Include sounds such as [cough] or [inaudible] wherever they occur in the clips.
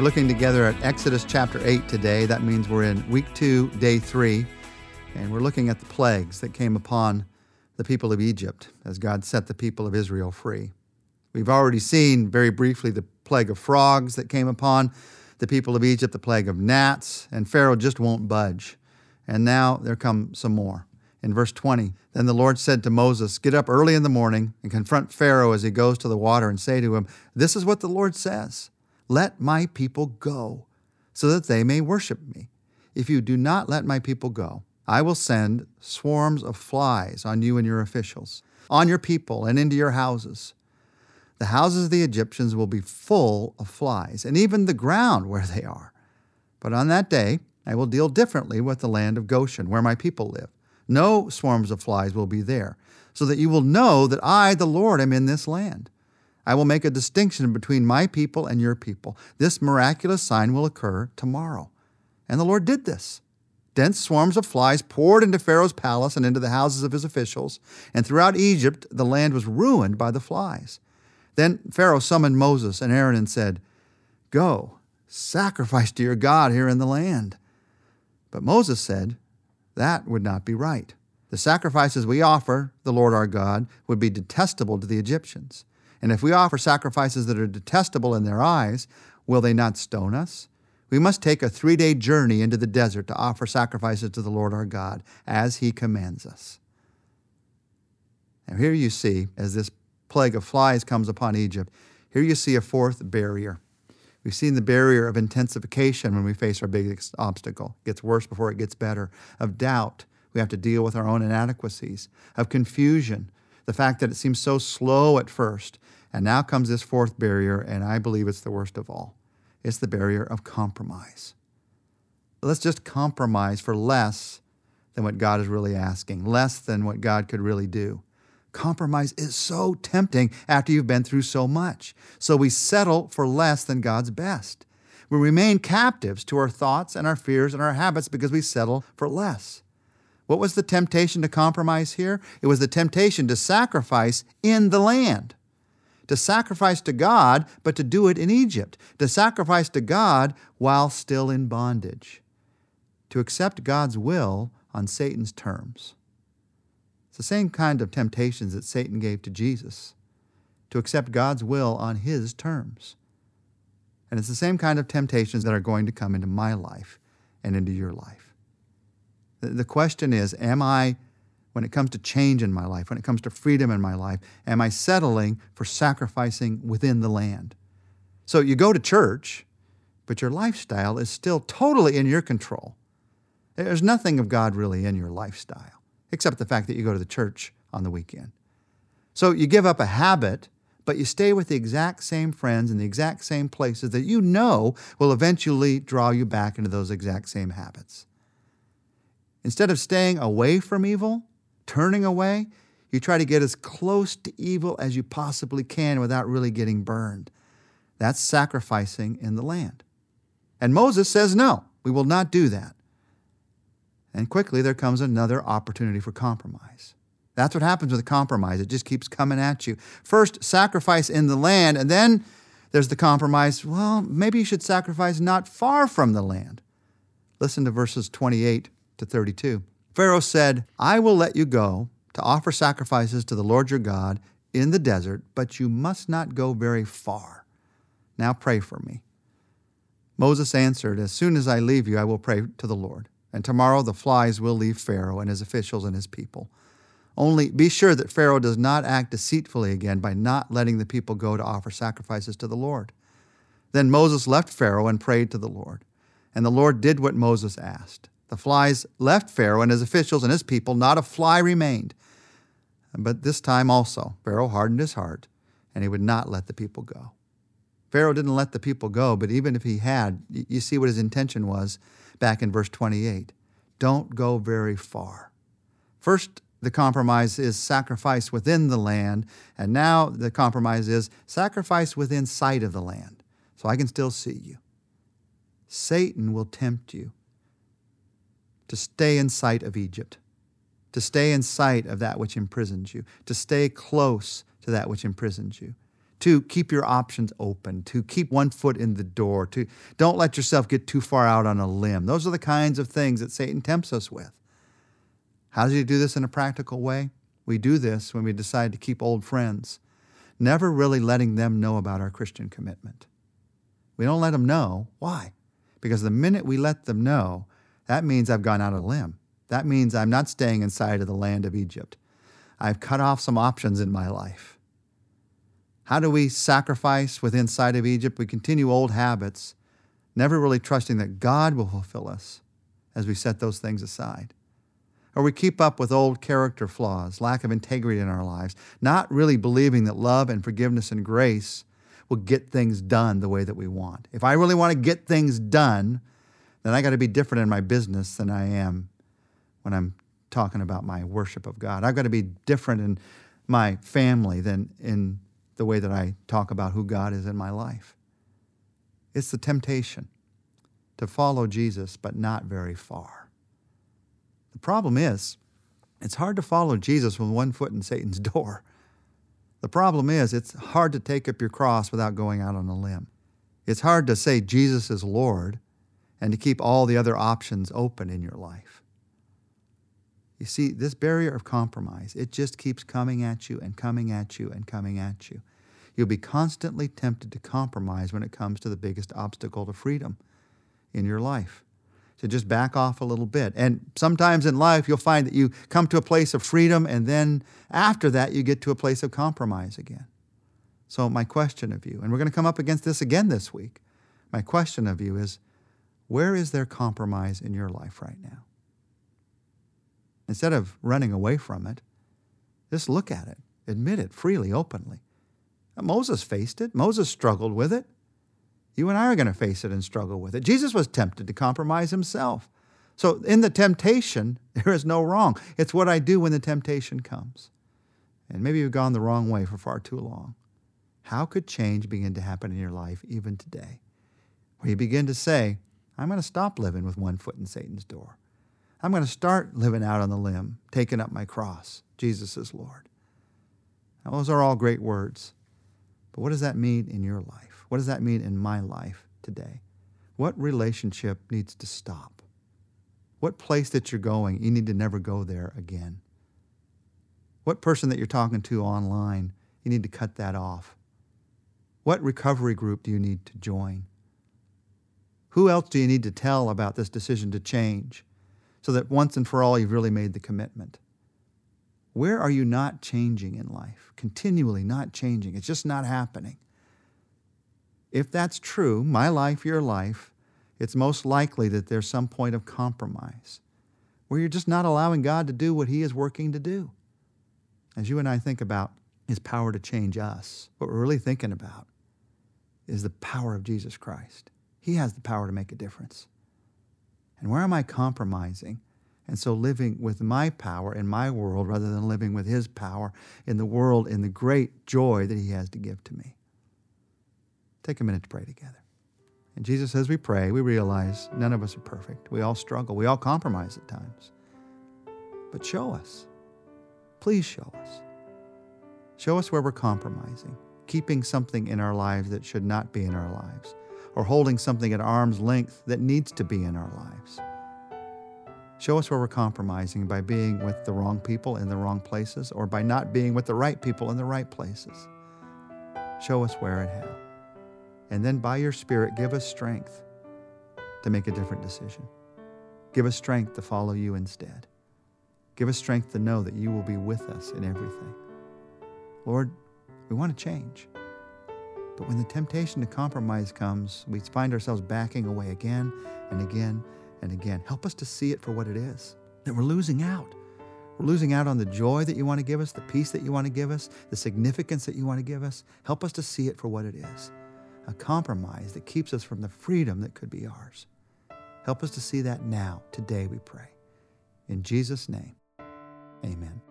We're looking together at Exodus chapter 8 today. That means we're in week 2, day 3, and we're looking at the plagues that came upon the people of Egypt as God set the people of Israel free. We've already seen very briefly the plague of frogs that came upon the people of Egypt, the plague of gnats, and Pharaoh just won't budge. And now there come some more. In verse 20, then the Lord said to Moses, Get up early in the morning and confront Pharaoh as he goes to the water and say to him, This is what the Lord says Let my people go, so that they may worship me. If you do not let my people go, I will send swarms of flies on you and your officials, on your people, and into your houses. The houses of the Egyptians will be full of flies, and even the ground where they are. But on that day, I will deal differently with the land of Goshen, where my people live. No swarms of flies will be there, so that you will know that I, the Lord, am in this land. I will make a distinction between my people and your people. This miraculous sign will occur tomorrow. And the Lord did this. Dense swarms of flies poured into Pharaoh's palace and into the houses of his officials, and throughout Egypt the land was ruined by the flies. Then Pharaoh summoned Moses and Aaron and said, Go, sacrifice to your God here in the land. But Moses said, that would not be right. The sacrifices we offer the Lord our God would be detestable to the Egyptians. And if we offer sacrifices that are detestable in their eyes, will they not stone us? We must take a three day journey into the desert to offer sacrifices to the Lord our God, as he commands us. Now, here you see, as this plague of flies comes upon Egypt, here you see a fourth barrier. We've seen the barrier of intensification when we face our biggest obstacle. It gets worse before it gets better. Of doubt, we have to deal with our own inadequacies. Of confusion, the fact that it seems so slow at first. And now comes this fourth barrier, and I believe it's the worst of all. It's the barrier of compromise. Let's just compromise for less than what God is really asking, less than what God could really do. Compromise is so tempting after you've been through so much. So we settle for less than God's best. We remain captives to our thoughts and our fears and our habits because we settle for less. What was the temptation to compromise here? It was the temptation to sacrifice in the land. To sacrifice to God, but to do it in Egypt. To sacrifice to God while still in bondage. To accept God's will on Satan's terms It's the same kind of temptations that Satan gave to Jesus to accept God's will on his terms. And it's the same kind of temptations that are going to come into my life and into your life. The question is Am I, when it comes to change in my life, when it comes to freedom in my life, am I settling for sacrificing within the land? So you go to church, but your lifestyle is still totally in your control. There's nothing of God really in your lifestyle except the fact that you go to the church on the weekend. So you give up a habit, but you stay with the exact same friends in the exact same places that you know will eventually draw you back into those exact same habits. Instead of staying away from evil, turning away, you try to get as close to evil as you possibly can without really getting burned. That's sacrificing in the land. And Moses says, no, we will not do that. And quickly there comes another opportunity for compromise. That's what happens with a compromise. It just keeps coming at you. First, sacrifice in the land, and then there's the compromise. Well, maybe you should sacrifice not far from the land. Listen to verses 28 to 32. Pharaoh said, I will let you go to offer sacrifices to the Lord your God in the desert, but you must not go very far. Now pray for me. Moses answered, As soon as I leave you, I will pray to the Lord and tomorrow the flies will leave Pharaoh and his officials and his people. Only be sure that Pharaoh does not act deceitfully again by not letting the people go to offer sacrifices to the Lord. Then Moses left Pharaoh and prayed to the Lord. And the Lord did what Moses asked. The flies left Pharaoh and his officials and his people, not a fly remained. But this time also, Pharaoh hardened his heart, and he would not let the people go. Pharaoh didn't let the people go, but even if he had, you see what his intention was back in verse 28. Don't go very far. First, the compromise is sacrifice within the land, and now the compromise is sacrifice within sight of the land, so I can still see you. Satan will tempt you to stay in sight of Egypt, to stay in sight of that which imprisons you, to stay close to that which imprisons you, to keep your options open, to keep one foot in the door, to don't let yourself get too far out on a limb. Those are the kinds of things that Satan tempts us with. How does he do this in a practical way? We do this when we decide to keep old friends, never really letting them know about our Christian commitment. We don't let them know. Why? Because the minute we let them know, that means I've gone out a limb. That means I'm not staying inside of the land of Egypt. I've cut off some options in my life. How do we sacrifice within sight of Egypt? We continue old habits, never really trusting that God will fulfill us as we set those things aside. Or we keep up with old character flaws, lack of integrity in our lives, not really believing that love and forgiveness and grace will get things done the way that we want. If I really want to get things done, then I got to be different in my business than I am when I'm talking about my worship of God. I've got to be different in my family than in the way that I talk about who God is in my life. It's the temptation to follow Jesus, but not very far. The problem is, it's hard to follow Jesus with one foot in Satan's [laughs] door. The problem is, it's hard to take up your cross without going out on a limb. It's hard to say Jesus is Lord and to keep all the other options open in your life. You see, this barrier of compromise, it just keeps coming at you and coming at you and coming at you. You'll be constantly tempted to compromise when it comes to the biggest obstacle to freedom in your life. To just back off a little bit. And sometimes in life, you'll find that you come to a place of freedom, and then after that, you get to a place of compromise again. So, my question of you, and we're going to come up against this again this week. My question of you is where is there compromise in your life right now? Instead of running away from it, just look at it, admit it freely, openly. Moses faced it, Moses struggled with it. You and I are going to face it and struggle with it. Jesus was tempted to compromise himself. So, in the temptation, [laughs] there is no wrong. It's what I do when the temptation comes. And maybe you've gone the wrong way for far too long. How could change begin to happen in your life even today? Where you begin to say, I'm going to stop living with one foot in Satan's door. I'm going to start living out on the limb, taking up my cross. Jesus is Lord. Now, those are all great words. But what does that mean in your life? What does that mean in my life today? What relationship needs to stop? What place that you're going, you need to never go there again? What person that you're talking to online, you need to cut that off? What recovery group do you need to join? Who else do you need to tell about this decision to change? so that once and for all you've really made the commitment. Where are you not changing in life? Continually not changing. It's just not happening. If that's true, my life, your life, it's most likely that there's some point of compromise where you're just not allowing God to do what He is working to do. As you and I think about His power to change us, what we're really thinking about is the power of Jesus Christ. He has the power to make a difference. And where am I compromising? And so living with my power in my world rather than living with his power in the world in the great joy that he has to give to me. Take a minute to pray together. And Jesus, as we pray, we realize none of us are perfect. We all struggle. We all compromise at times. But show us. Please show us. Show us where we're compromising, keeping something in our lives that should not be in our lives or holding something at arm's length that needs to be in our lives. Show us where we're compromising by being with the wrong people in the wrong places or by not being with the right people in the right places. Show us where and how. And then by your Spirit, give us strength to make a different decision. Give us strength to follow you instead. Give us strength to know that you will be with us in everything. Lord, we want to change. But when the temptation to compromise comes, we find ourselves backing away again and again and again. Help us to see it for what it is that we're losing out. We're losing out on the joy that you want to give us, the peace that you want to give us, the significance that you want to give us. Help us to see it for what it is a compromise that keeps us from the freedom that could be ours. Help us to see that now, today, we pray. In Jesus' name, amen.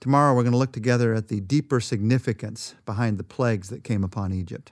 Tomorrow, we're going to look together at the deeper significance behind the plagues that came upon Egypt.